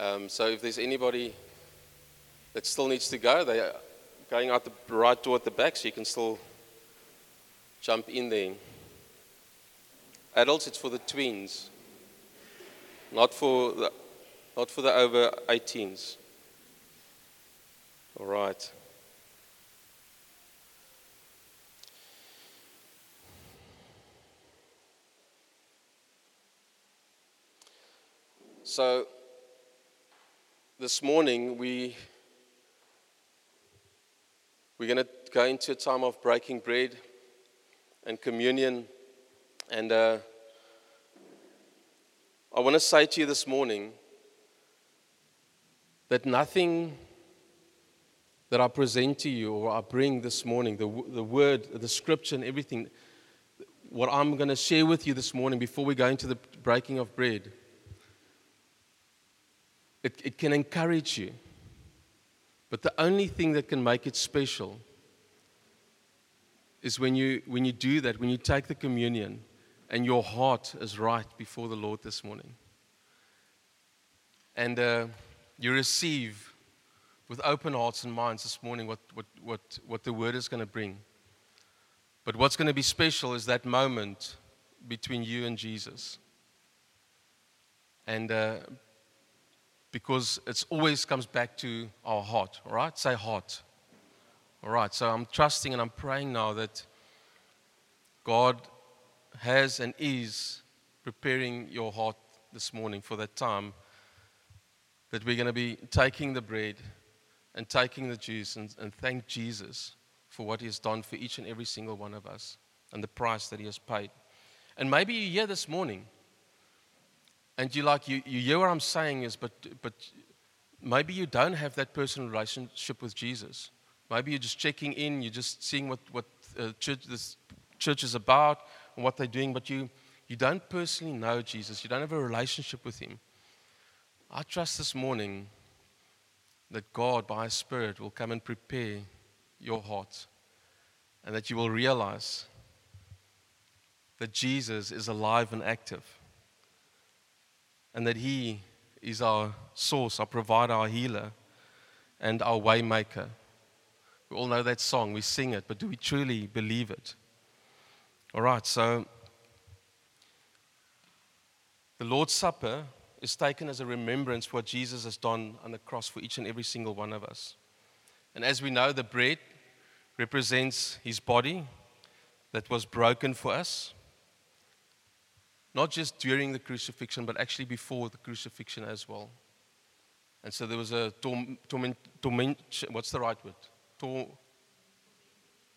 Um, so if there's anybody that still needs to go, they are going out the right door at the back, so you can still jump in there. Adults, it's for the tweens, not for the, not for the over 18s. All right. So, this morning we we're going to go into a time of breaking bread and communion, and uh, I want to say to you this morning that nothing that I present to you or I bring this morning, the, the word, the scripture, and everything, what I'm going to share with you this morning before we go into the breaking of bread it, it can encourage you. But the only thing that can make it special is when you, when you do that, when you take the communion and your heart is right before the Lord this morning. And uh, you receive with open hearts and minds this morning what, what, what, what the word is going to bring. But what's going to be special is that moment between you and Jesus. And uh, because it always comes back to our heart, all right? Say heart. All right, so I'm trusting and I'm praying now that God has and is preparing your heart this morning for that time that we're going to be taking the bread and taking the juice and, and thank Jesus for what he has done for each and every single one of us and the price that he has paid. And maybe you're here this morning and you like you, you hear what I'm saying is, but but maybe you don't have that personal relationship with Jesus. Maybe you're just checking in, you're just seeing what what uh, church this church is about and what they're doing, but you you don't personally know Jesus. You don't have a relationship with Him. I trust this morning that God, by His Spirit, will come and prepare your heart, and that you will realize that Jesus is alive and active and that He is our source, our provider, our healer, and our waymaker. We all know that song, we sing it, but do we truly believe it? All right, so the Lord's Supper is taken as a remembrance for what Jesus has done on the cross for each and every single one of us. And as we know, the bread represents his body that was broken for us. Not just during the crucifixion, but actually before the crucifixion as well. And so there was a torment, torment what's the right word? Tor,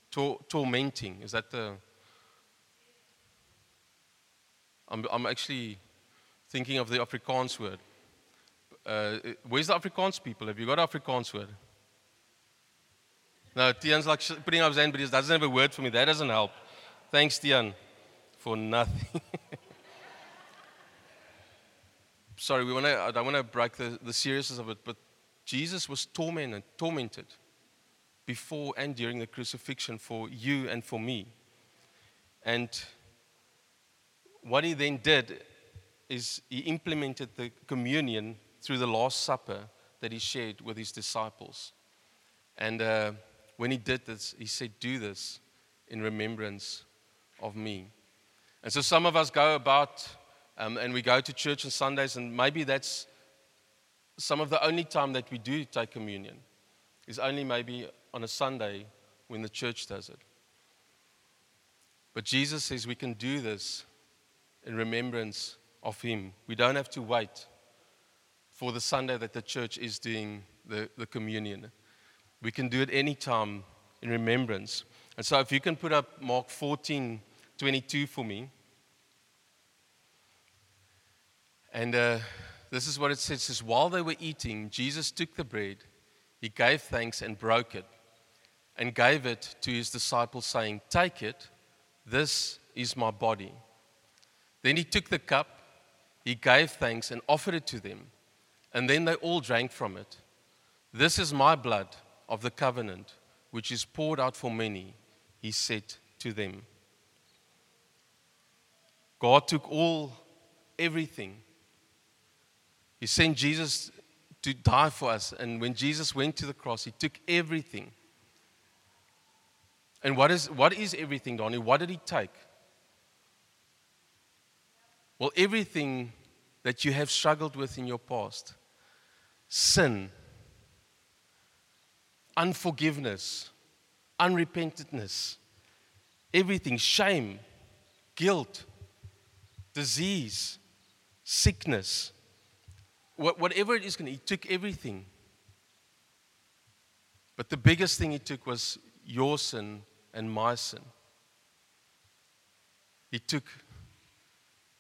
tor, tormenting. Is that the. I'm, I'm actually thinking of the Afrikaans word. Uh, where's the Afrikaans people? Have you got Afrikaans word? No, Tian's like putting up his hand, but he doesn't have a word for me. That doesn't help. Thanks, Tian, for nothing. sorry, we wanna, I don't want to break the, the seriousness of it, but Jesus was tormented, tormented before and during the crucifixion for you and for me. And what he then did is he implemented the communion through the Last Supper that he shared with his disciples. And uh, when he did this, he said, Do this in remembrance of me. And so some of us go about um, and we go to church on Sundays, and maybe that's some of the only time that we do take communion, is only maybe on a Sunday when the church does it. But Jesus says we can do this in remembrance of Him. We don't have to wait for the Sunday that the church is doing the, the communion. We can do it any time in remembrance. And so if you can put up Mark 14 22 for me. And uh, this is what it says, it says, While they were eating, Jesus took the bread, he gave thanks and broke it, and gave it to his disciples, saying, Take it, this is my body. Then he took the cup, he gave thanks and offered it to them, and then they all drank from it. This is my blood of the covenant, which is poured out for many, he said to them. God took all, everything he sent Jesus to die for us. And when Jesus went to the cross, he took everything. And what is, what is everything, Danie? What did he take? Well, everything that you have struggled with in your past sin, unforgiveness, unrepentantness, everything, shame, guilt, disease, sickness, whatever it is, going to, he took everything. But the biggest thing he took was your sin and my sin. He took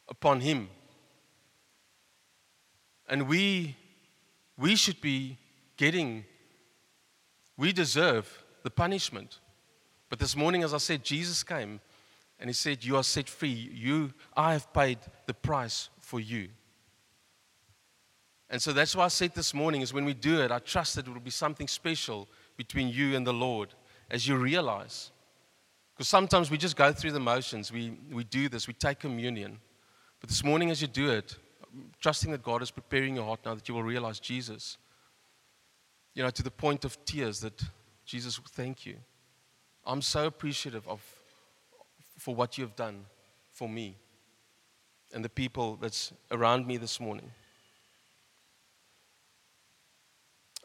upon him. And we, we should be getting, we deserve the punishment. But this morning, as I said, Jesus came and he said, You are set free. You, I have paid the price for you. And so that's why I said this morning is when we do it, I trust that it will be something special between you and the Lord as you realize. Because sometimes we just go through the motions. We, we do this, we take communion. But this morning, as you do it, trusting that God is preparing your heart now that you will realize Jesus, you know, to the point of tears that Jesus, thank you. I'm so appreciative of for what you have done for me and the people that's around me this morning.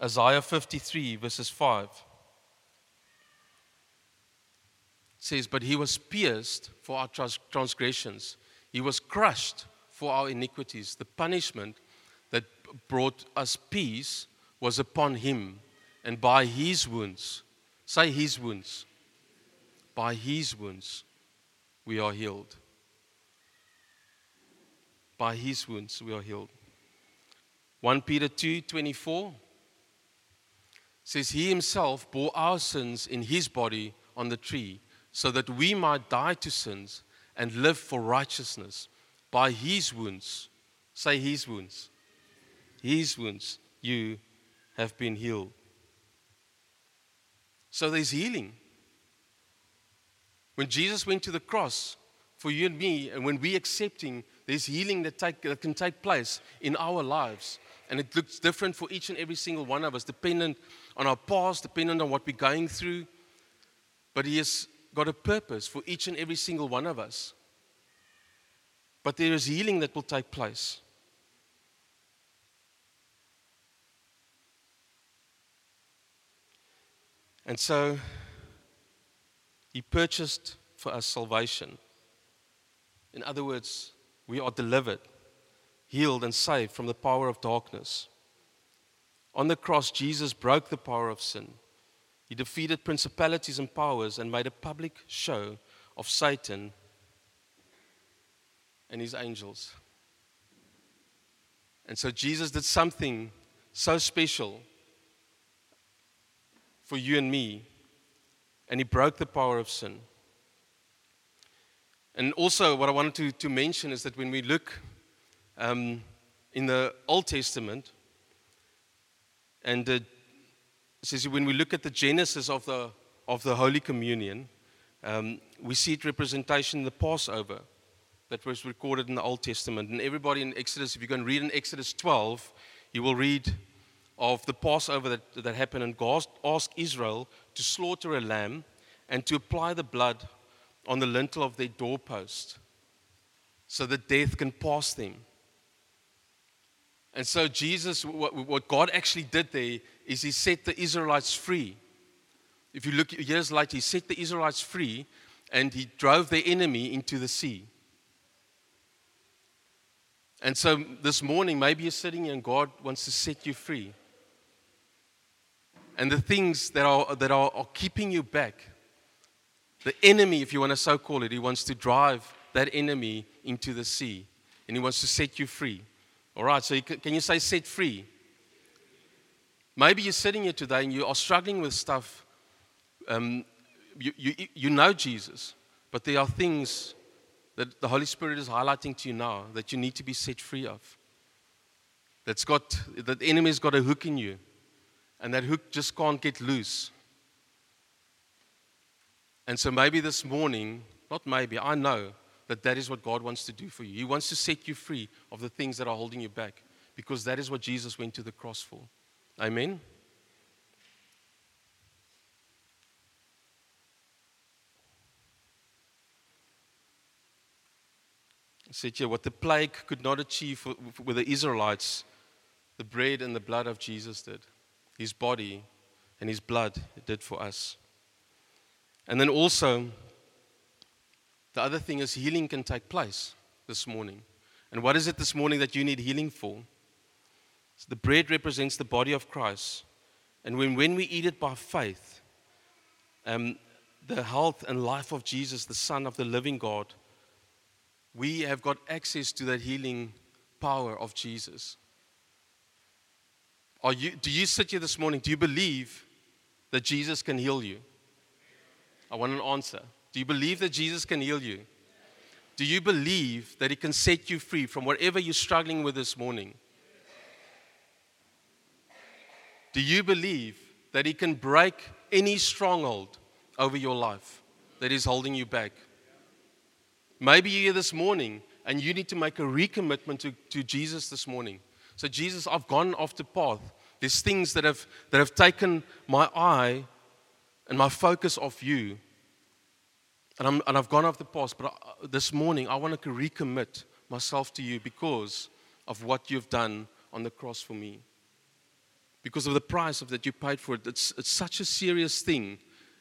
Isaiah 53, verses 5 says, But he was pierced for our transgressions, he was crushed for our iniquities. The punishment that brought us peace was upon him, and by his wounds, say his wounds, by his wounds we are healed. By his wounds we are healed. 1 Peter 2 24 says, He himself bore our sins in his body on the tree, so that we might die to sins and live for righteousness. By his wounds, say his wounds, his wounds, you have been healed. So there's healing. When Jesus went to the cross for you and me, and when we accepting, there's healing that, take, that can take place in our lives. And it looks different for each and every single one of us, dependent on our past, dependent on what we're going through. But He has got a purpose for each and every single one of us. But there is healing that will take place. And so he purchased for us salvation. In other words, we are delivered, healed, and saved from the power of darkness. On the cross, Jesus broke the power of sin. He defeated principalities and powers and made a public show of Satan and his angels. And so Jesus did something so special for you and me and he broke the power of sin. And also, what I wanted to, to mention is that when we look um, in the Old Testament, and it says when we look at the genesis of the, of the Holy Communion, um, we see it representation in the Passover that was recorded in the Old Testament. And everybody in Exodus, if you go and read in Exodus 12, you will read of the Passover that, that happened, and God asked Israel to slaughter a lamb and to apply the blood on the lintel of their doorpost so that death can pass them. And so, Jesus, what, what God actually did there is He set the Israelites free. If you look years later, He set the Israelites free and He drove their enemy into the sea. And so, this morning, maybe you're sitting here and God wants to set you free and the things that are, that are, are keeping you back. The enemy, if you want to so call it, he wants to drive that enemy into the sea and he wants to set you free. All right, so you, can you say set free? Maybe you're sitting here today and you are struggling with stuff. Um, you, you, you know Jesus, but there are things that the Holy Spirit is highlighting to you now that you need to be set free of. That's got, that the enemy's got a hook in you and that hook just can't get loose. And so maybe this morning, not maybe, I know that that is what God wants to do for you. He wants to set you free of the things that are holding you back because that is what Jesus went to the cross for. Amen. It said here, what the plague could not achieve for, with the Israelites, the bread and the blood of Jesus did. His body and his blood did for us. And then also, the other thing is healing can take place this morning. And what is it this morning that you need healing for? So the bread represents the body of Christ. And when, when we eat it by faith, um, the health and life of Jesus, the Son of the living God, we have got access to that healing power of Jesus. Are you, do you sit here this morning? Do you believe that Jesus can heal you? I want an answer. Do you believe that Jesus can heal you? Do you believe that He can set you free from whatever you're struggling with this morning? Do you believe that He can break any stronghold over your life that is holding you back? Maybe you're here this morning and you need to make a recommitment to, to Jesus this morning. So, Jesus, I've gone off the path. There's things that have, that have taken my eye and my focus off you. And, I'm, and I've gone off the path. But I, this morning, I want to recommit myself to you because of what you've done on the cross for me. Because of the price of that you paid for it. It's, it's such a serious thing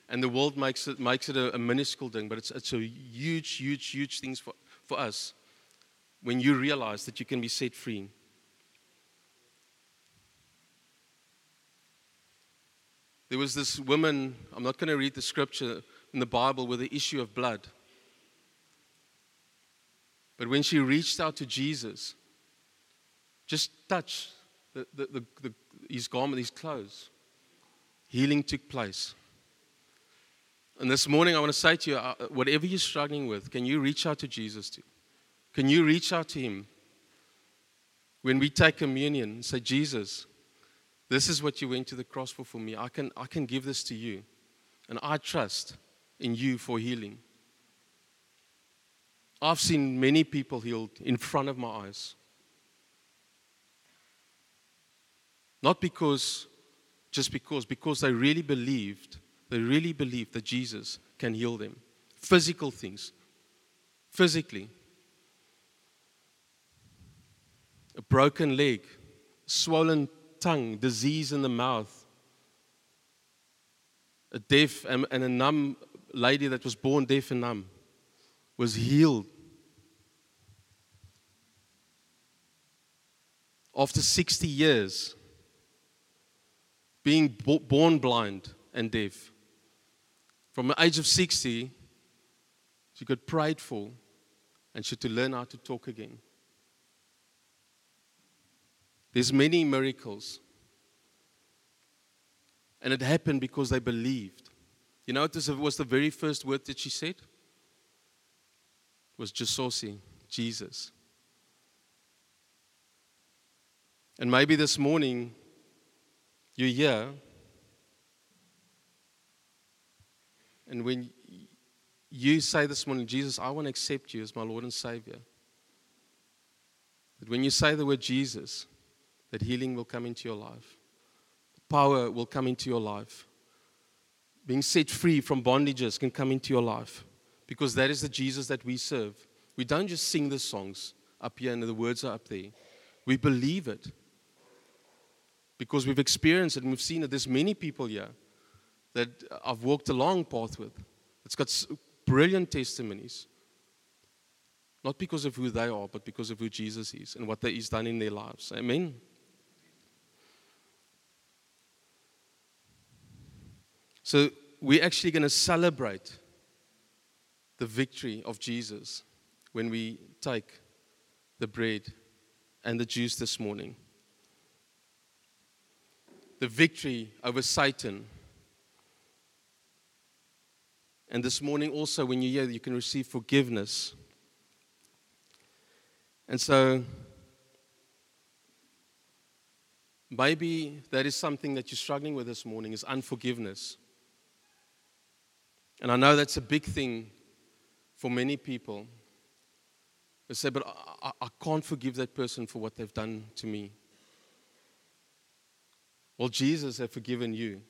and the world makes it, makes it a, a minuscule thing, but it's, it's a huge, huge, huge thing for, for us when you realize that you can be set free. There was this woman, I'm not going to read the scripture in the Bible, with the issue of blood. But when she reached out to Jesus, just touch the, the, the, his garment, his clothes, healing took place. And this morning, I want to say to you uh, whatever you're struggling with, can you reach out to Jesus too? Can you reach out to Him? When we take communion, say, Jesus, this is what you went to the cross for for me. I can, I can give this to you. And I trust in you for healing. I've seen many people healed in front of my eyes. Not because, just because, because they really believed they really believed that Jesus can heal them. Physical things. Physically. A broken leg, swollen tongue, disease in the mouth, a deaf and a numb lady that was born deaf and numb was healed. After 60 years, being born blind and deaf. From the age of 60, she got prideful and she had to learn how to talk again. There's many miracles. And it happened because they believed. You know, this was the very first word that she said? It was Jesosi, Jesus. And maybe this morning you're here And when you say this morning, Jesus, I want to accept you as my Lord and Savior, that when you say the word Jesus, that healing will come into your life, power will come into your life, being set free from bondages can come into your life, because that is the Jesus that we serve. We don't just sing the songs up here and the words are up there. We believe it because we've experienced it and we've seen it. There's many people here that I've walked a long path with. It's got brilliant testimonies. Not because of who they are, but because of who Jesus is and what He's done in their lives. Amen. So, we're actually going to celebrate the victory of Jesus when we take the bread and the juice this morning. The victory over Satan and this morning, also, when you hear, you can receive forgiveness. And so, maybe that is something that you're struggling with this morning is unforgiveness. And I know that's a big thing for many people. They say, but I, I can't forgive that person for what they've done to me. Well, Jesus has forgiven you.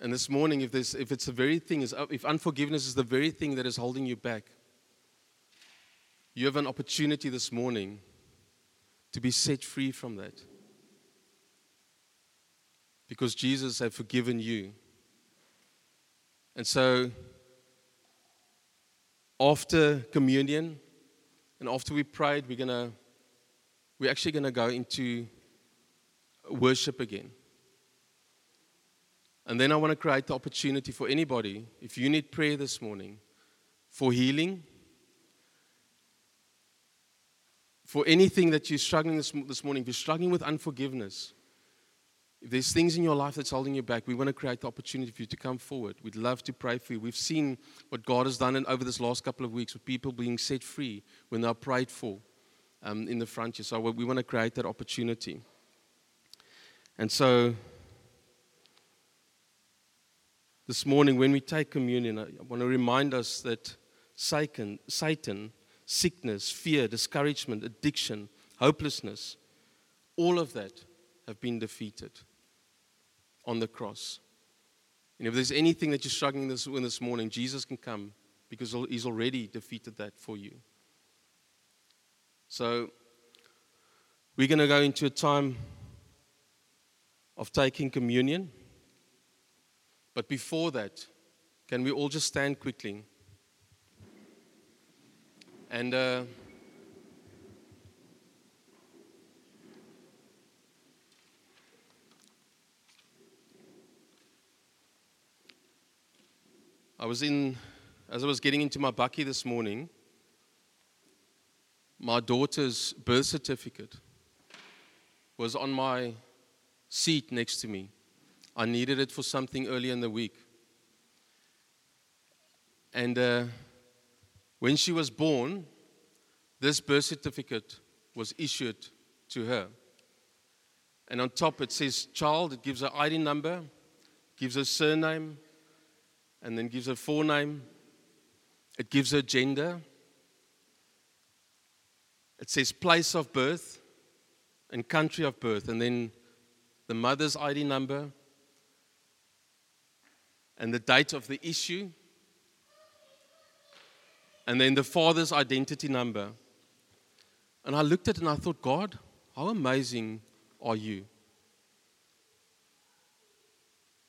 And this morning, if, there's, if it's the very thing, uh, if unforgiveness is the very thing that is holding you back, you have an opportunity this morning to be set free from that. Because Jesus has forgiven you. And so, after communion and after we prayed, we're gonna we're actually gonna go into worship again. And then I want to create the opportunity for anybody, if you need prayer this morning, for healing, for anything that you're struggling this, this morning, if you're struggling with unforgiveness, if there's things in your life that's holding you back, we want to create the opportunity for you to come forward. We'd love to pray for you. We've seen what God has done over this last couple of weeks with people being set free when they're prayed for um, in the front here. So we want to create that opportunity. And so this morning, when we take communion, I want to remind us that Satan, Satan, sickness, fear, discouragement, addiction, hopelessness, all of that have been defeated on the cross. And if there's anything that you're struggling with this morning, Jesus can come because he's already defeated that for you. So we're going to go into a time of taking communion. But before that, can we all just stand quickly? And uh, I was in, as I was getting into my bakkie this morning, my daughter's birth certificate was on my seat next to me. I needed it for something earlier in the week. And uh, when she was born, this birth certificate was issued to her. And on top it says child, it gives her ID number, gives her surname, and then gives her forename. It gives her gender. It says place of birth and country of birth, and then the mother's ID number, and the date of the issue, and then the father's identity number. And I looked at it and I thought, God, how amazing are you?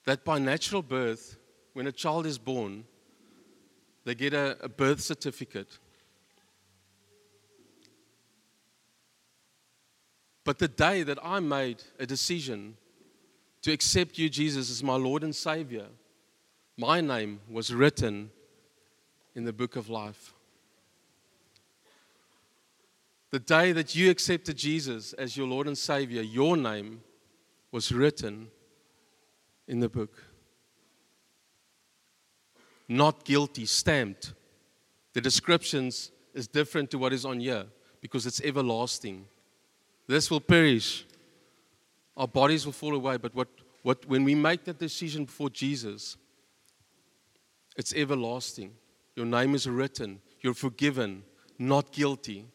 That by natural birth, when a child is born, they get a, a birth certificate. But the day that I made a decision to accept you, Jesus, as my Lord and Savior, my name was written in the book of life. The day that you accepted Jesus as your Lord and Savior, your name was written in the book. Not guilty, stamped. The descriptions is different to what is on here because it's everlasting. This will perish. Our bodies will fall away. But what, what, when we make that decision before Jesus, it's everlasting. Your name is written. You're forgiven, not guilty.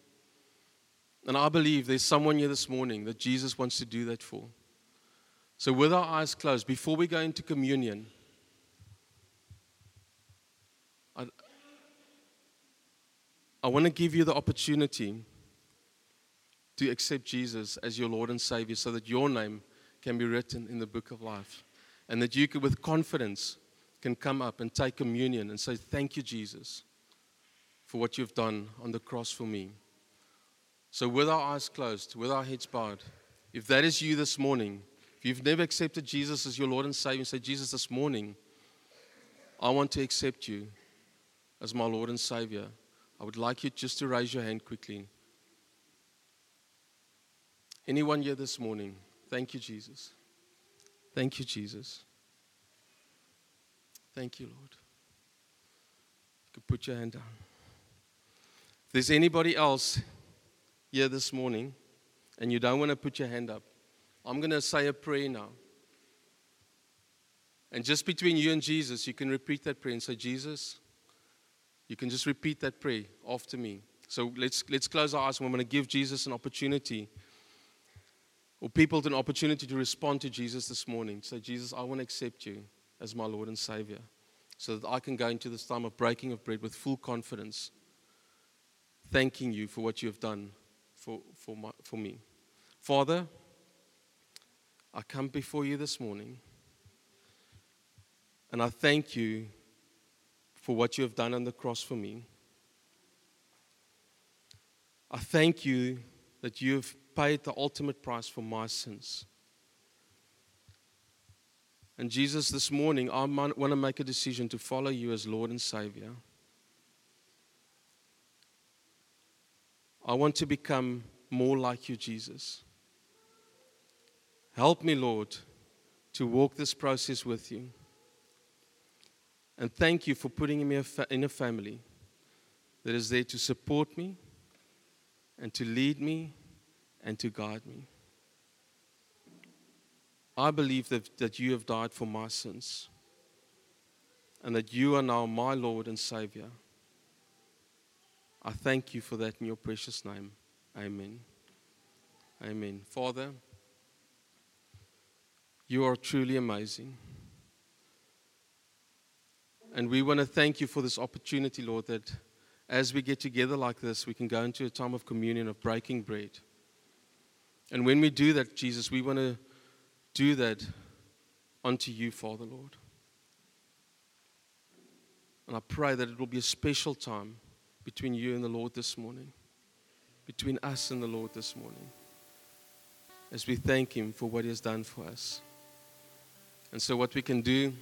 And I believe there's someone here this morning that Jesus wants to do that for. So, with our eyes closed, before we go into communion, I want to give you the opportunity to accept Jesus as your Lord and Savior so that your name can be written in the book of life. And that you can, with confidence, can come up and take communion and say, Thank you, Jesus, for what you've done on the cross for me. So, with our eyes closed, with our heads bowed, if that is you this morning, if you've never accepted Jesus as your Lord and Savior, say, Jesus, this morning, I want to accept you as my Lord and Savior. I would like you just to raise your hand quickly. Anyone here this morning? Thank you, Jesus. Thank you, Jesus. Thank you, Lord. You can put your hand down. If there's anybody else here this morning and you don't want to put your hand up, I'm going to say a prayer now. And just between you and Jesus, you can repeat that prayer and say, Jesus, you can just repeat that prayer after me. So let's, let's close our eyes and we're going to give Jesus an opportunity or people an opportunity to respond to Jesus this morning. Say, Jesus, I want to accept you as my Lord and Savior so that I can go into this time of breaking of bread with full confidence, thanking you for what you have done for, for, my, for me. Father, I come before you this morning and I thank you for what you have done on the cross for me. I thank you that you have paid the ultimate price for my sins. And Jesus, this morning, I want to make a decision to follow you as Lord and Savior. I want to become more like you, Jesus. Help me, Lord, to walk this process with you. And thank you for putting me in a family that is there to support me and to lead me and to guide me. I believe that, that you have died for my sins and that you are now my Lord and Savior. I thank you for that in your precious name. Amen. Amen. Father, you are truly amazing. And we want to thank you for this opportunity, Lord, that as we get together like this, we can go into a time of communion, of breaking bread. And when we do that, Jesus, we want to do that unto you, Father, Lord. And I pray that it will be a special time between you and the Lord this morning, between us and the Lord this morning, as we thank Him for what He has done for us. And so, what we can do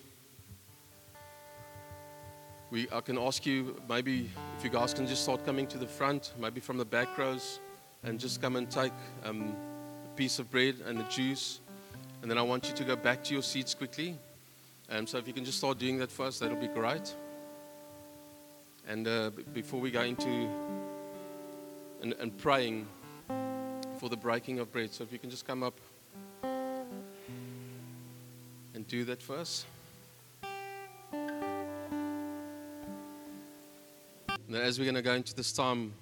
we, I can ask you maybe if you guys can just start coming to the front, maybe from the back rows, and just come and take um, a piece of bread and the juice. And then I want you to go back to your seats quickly. Um, so if you can just start doing that for us, that'll be great. And uh, before we go into and, and praying for the breaking of bread, so if you can just come up and do that for us. And as we're going to go into this time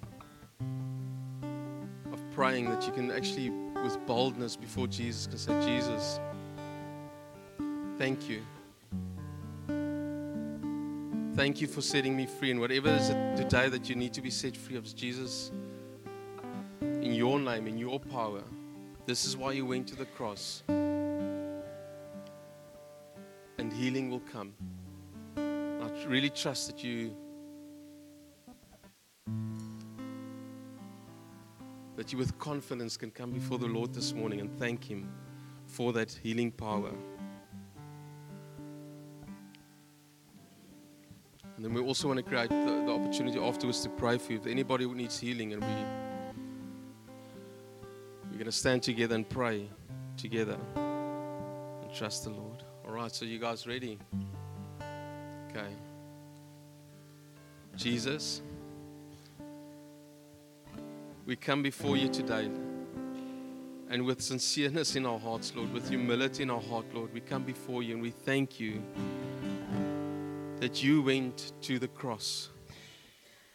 of praying, that you can actually, with boldness before Jesus, can say, Jesus, thank you. Thank you for setting me free. And whatever is it today that you need to be set free of, Jesus, in your name, in your power, this is why you went to the cross. And healing will come. I really trust that you that you with confidence can come before the Lord this morning and thank Him for that healing power. And then we also want to create the, the opportunity afterwards to pray for you. If anybody who needs healing, and we, we're going to stand together and pray together and trust the Lord. All right, so you guys ready? Okay. Jesus we come before you today. And with sincereness in our hearts, Lord, with humility in our heart, Lord, we come before you and we thank you that you went to the cross.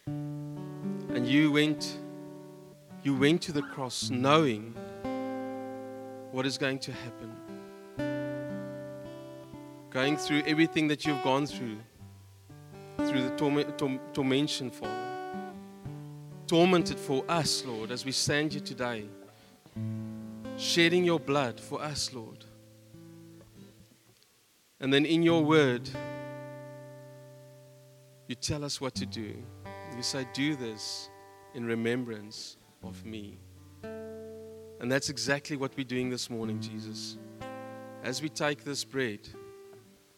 And you went you went to the cross knowing what is going to happen. Going through everything that you've gone through, through the torment, tormentation, Father tormented for us, Lord, as we stand here today, shedding your blood for us, Lord. And then in your word, you tell us what to do. You say, Do this in remembrance of me. And that's exactly what we're doing this morning, Jesus. As we take this bread,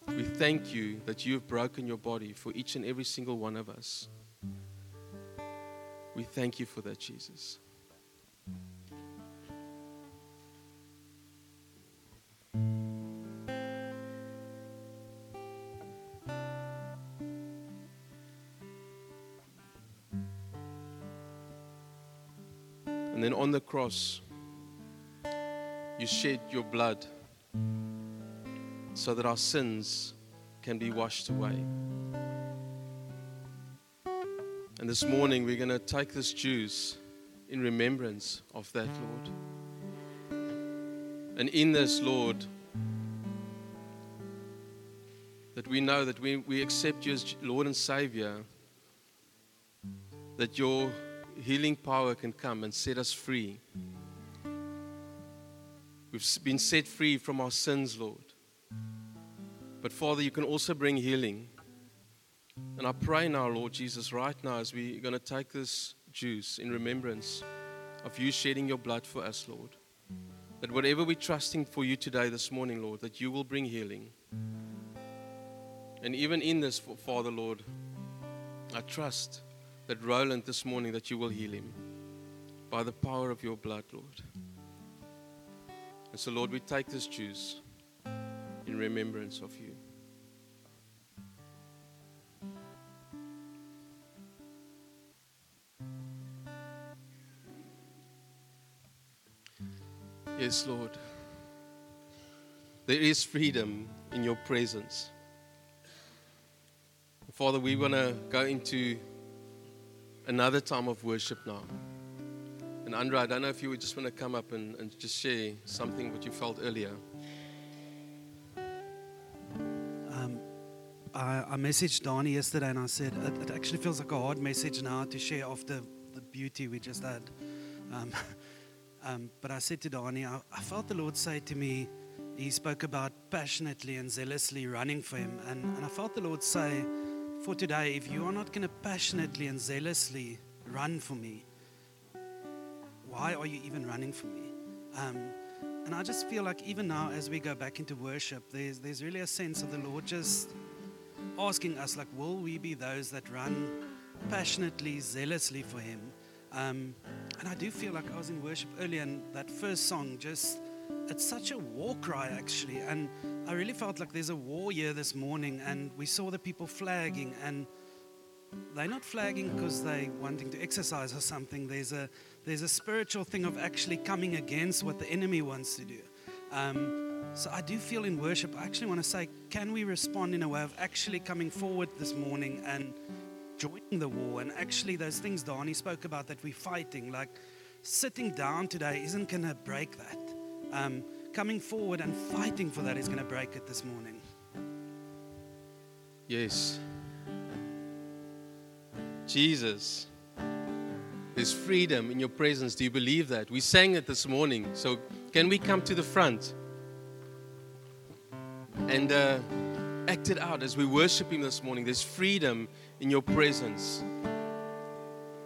we thank you that you have broken your body for each and every single one of us. We thank you for that, Jesus. And then on the cross, you shed your blood so that our sins can be washed away. And this morning we're going to take this juice in remembrance of that, Lord. And in this, Lord, that we know that we, we accept you as Lord and Savior, that your healing power can come and set us free. We've been set free from our sins, Lord. But Father, you can also bring healing. And I pray now, Lord Jesus, right now, as we're going to take this juice in remembrance of you shedding your blood for us, Lord. That whatever we're trusting for you today, this morning, Lord, that you will bring healing. And even in this, Father, Lord, I trust that Roland this morning, that you will heal him by the power of your blood, Lord. And so, Lord, we take this juice in remembrance of you. Yes, Lord. There is freedom in your presence. Father, we want to go into another time of worship now. And Andra, I don't know if you would just want to come up and, and just share something what you felt earlier. Um, I, I messaged Danie yesterday and I said, it, it, actually feels like a hard message now to share after the beauty we just had. Um, Um, but I said to Danie, I, I, felt the Lord say to me, He spoke about passionately and zealously running for Him. And, and I felt the Lord say, For today, if you are not going to passionately and zealously run for me, why are you even running for me? Um, and I just feel like even now, as we go back into worship, there's, there's really a sense of the Lord just asking us, like, will we be those that run passionately, zealously for Him? Um, and I do feel like I was in worship earlier, and that first song just, it's such a war cry actually. And I really felt like there's a war here this morning, and we saw the people flagging, and they're not flagging because they're wanting to exercise or something. There's a, there's a spiritual thing of actually coming against what the enemy wants to do. Um, so I do feel in worship, I actually want to say, can we respond in a way of actually coming forward this morning and joining the war. And actually, those things Danie spoke about that we're fighting, like sitting down today isn't going to break that. Um, coming forward and fighting for that is going to break it this morning. Yes. Jesus, there's freedom in your presence. Do you believe that? We sang it this morning. So, can we come to the front and uh, act it out as we worship Him this morning? There's freedom in your presence.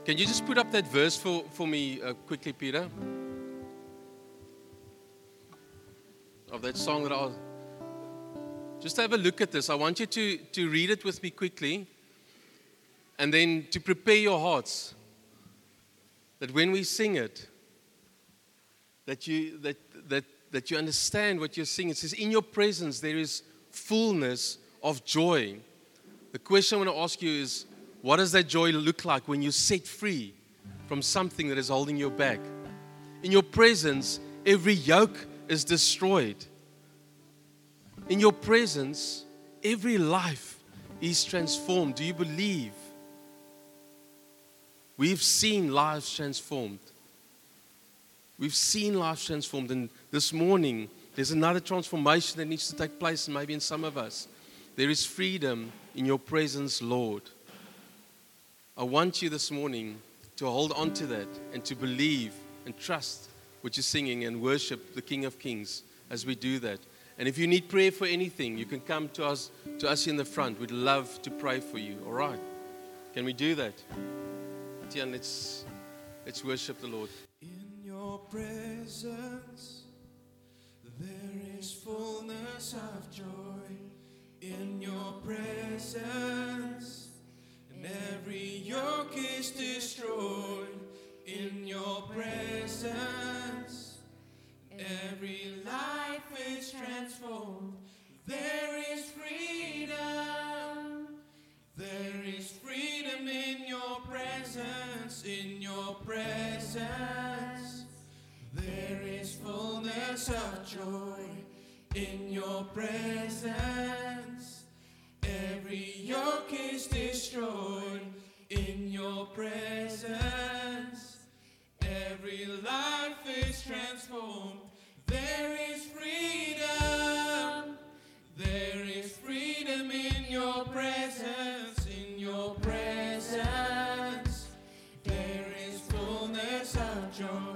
Can you just put up that verse for, for me uh, quickly, Peter? Of that song that I'll just have a look at this. I want you to, to read it with me quickly and then to prepare your hearts that when we sing it, that you, that, that, that you understand what you're singing. It says, In your presence there is fullness of joy. The question I want to ask you is what does that joy look like when you're set free from something that is holding you back? In your presence, every yoke is destroyed. In your presence, every life is transformed. Do you believe? We've seen lives transformed. We've seen lives transformed. And this morning, there's another transformation that needs to take place, maybe in some of us. There is freedom in your presence, Lord. I want you this morning to hold on to that and to believe and trust what you're singing and worship the King of Kings as we do that. And if you need prayer for anything, you can come to us to us in the front. We'd love to pray for you. All right? Can we do that? Tian, let's let's worship the Lord. In your presence there is fullness of joy in your presence, and every yoke is destroyed in your presence. Every life is transformed. There is freedom. There is freedom in your presence. In your presence, fullness of joy in your presence. Every yoke is destroyed in your presence. Every life is transformed. There is freedom. There is freedom in your presence. In your presence. There is fullness of joy.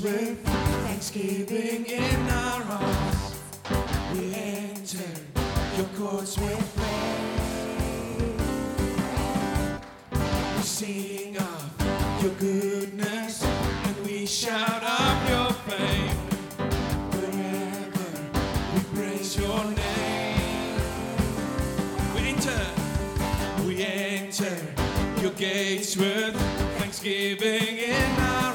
With thanksgiving in our hearts we enter your courts with praise. We sing of your goodness and we shout of your fame. Forever we praise your name, we enter, we enter your gates with thanksgiving in our hearts.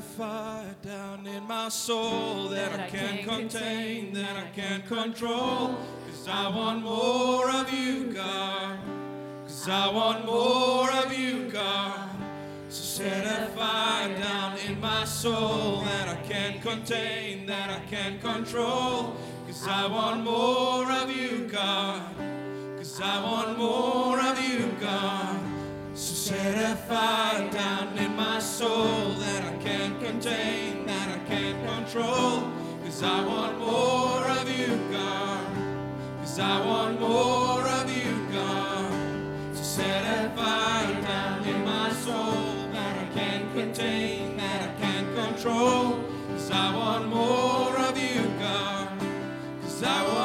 a fire down in my soul that, that I, can't contain, that I can't control. Cause I want more of you, God. Cause I want more of you, God. So set a fire down in my soul that I can't contain, that I can't control. Cause I want more of you, God. Cause I want more of you, God. So set a fire down in my soul that I contain that I can't control. Cause I want more of you, God. Cause I want more of you, God. To set a fire down in my soul that I can't contain, that I can't control. Cause I want more of you, God. Cause I want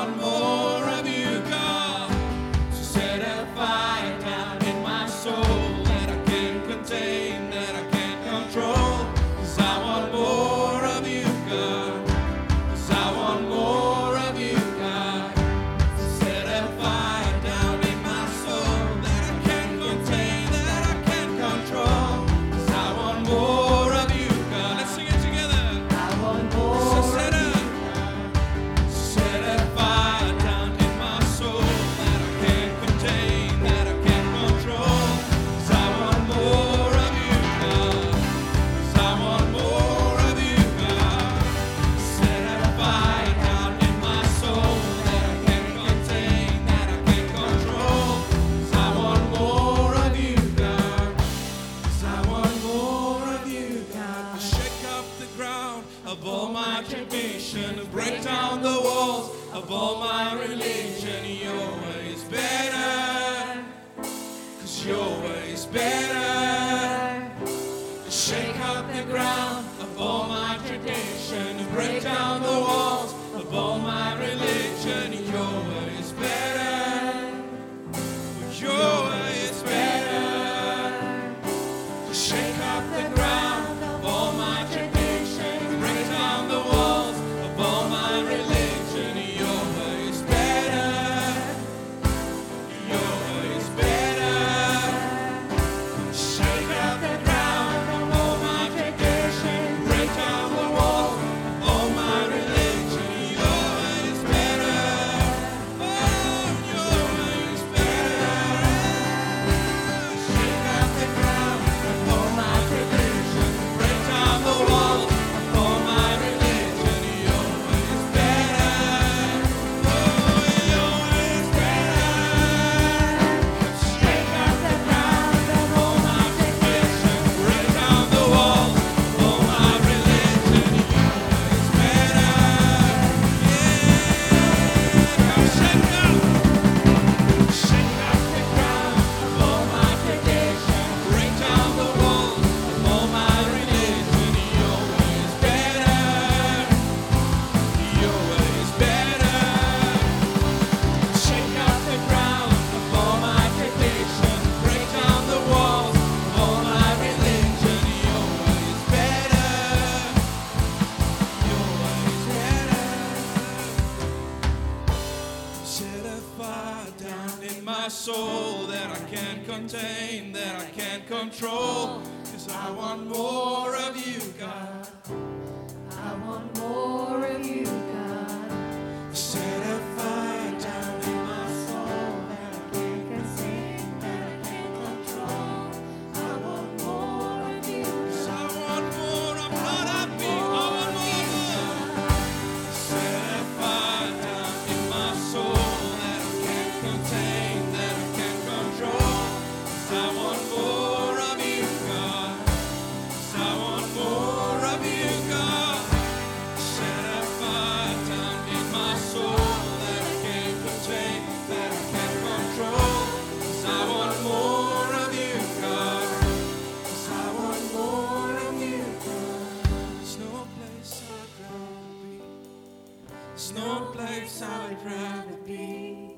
There's no place I would rather be.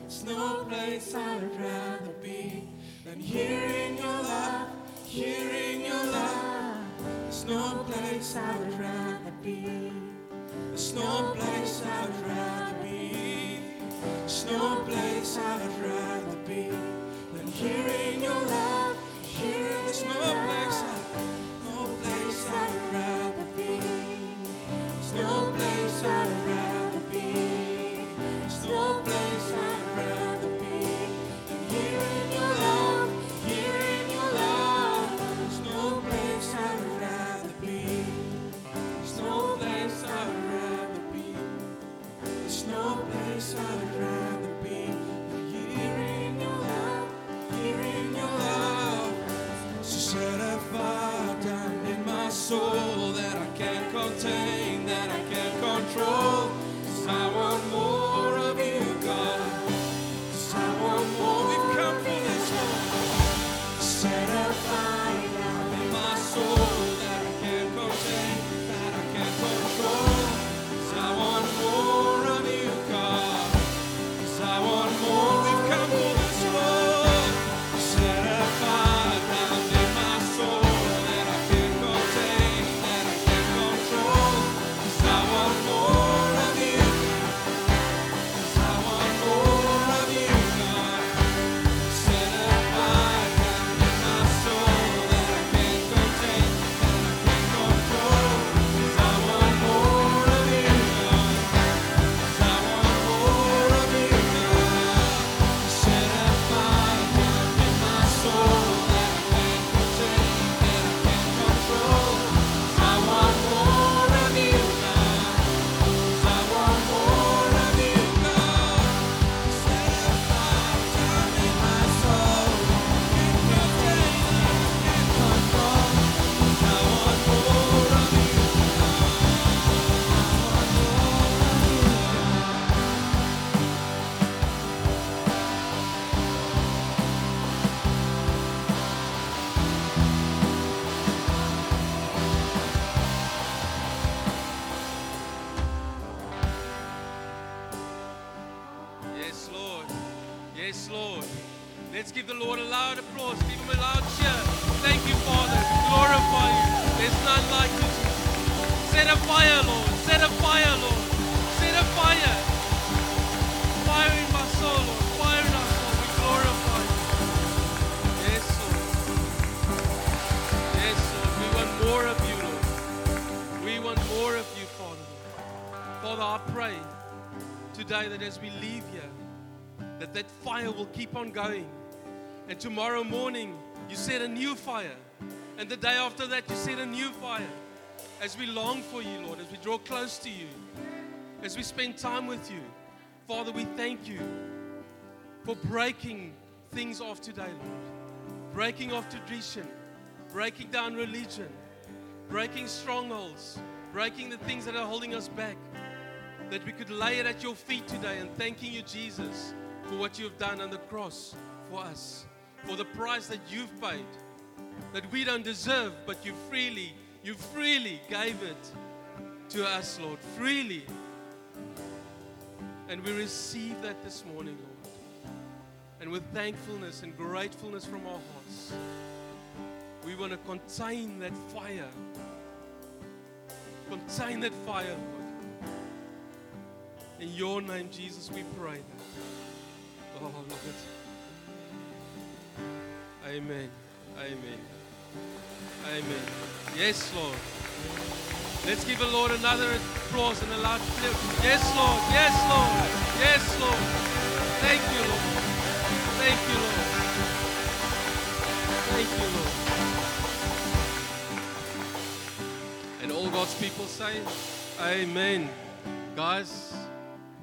There's no place I would rather be than here in your love, here in your love. There's no place I would rather be. There's no place I would rather be. There's no place I would rather be than here in your love, here I would rather. Today that as we leave here, that that fire will keep on going. And tomorrow morning, you set a new fire. And the day after that, you set a new fire. As we long for you, Lord, as we draw close to you, as we spend time with you, Father, we thank you for breaking things off today, Lord. Breaking off tradition, breaking down religion, breaking strongholds, breaking the things that are holding us back. That we could lay it at your feet today and thanking you, Jesus, for what you have done on the cross for us, for the price that you've paid, that we don't deserve, but you freely, you freely gave it to us, Lord, freely. And we receive that this morning, Lord. And with thankfulness and gratefulness from our hearts, we want to contain that fire. Contain that fire. In your name, Jesus, we pray that. Oh, Lord. Amen. Amen. Amen. Yes, Lord. Let's give the Lord another applause and a loud clap. Yes, Lord. Yes, Lord. Yes, Lord. Thank you, Lord. Thank you, Lord. Thank you, Lord. And all God's people say, Amen. Guys,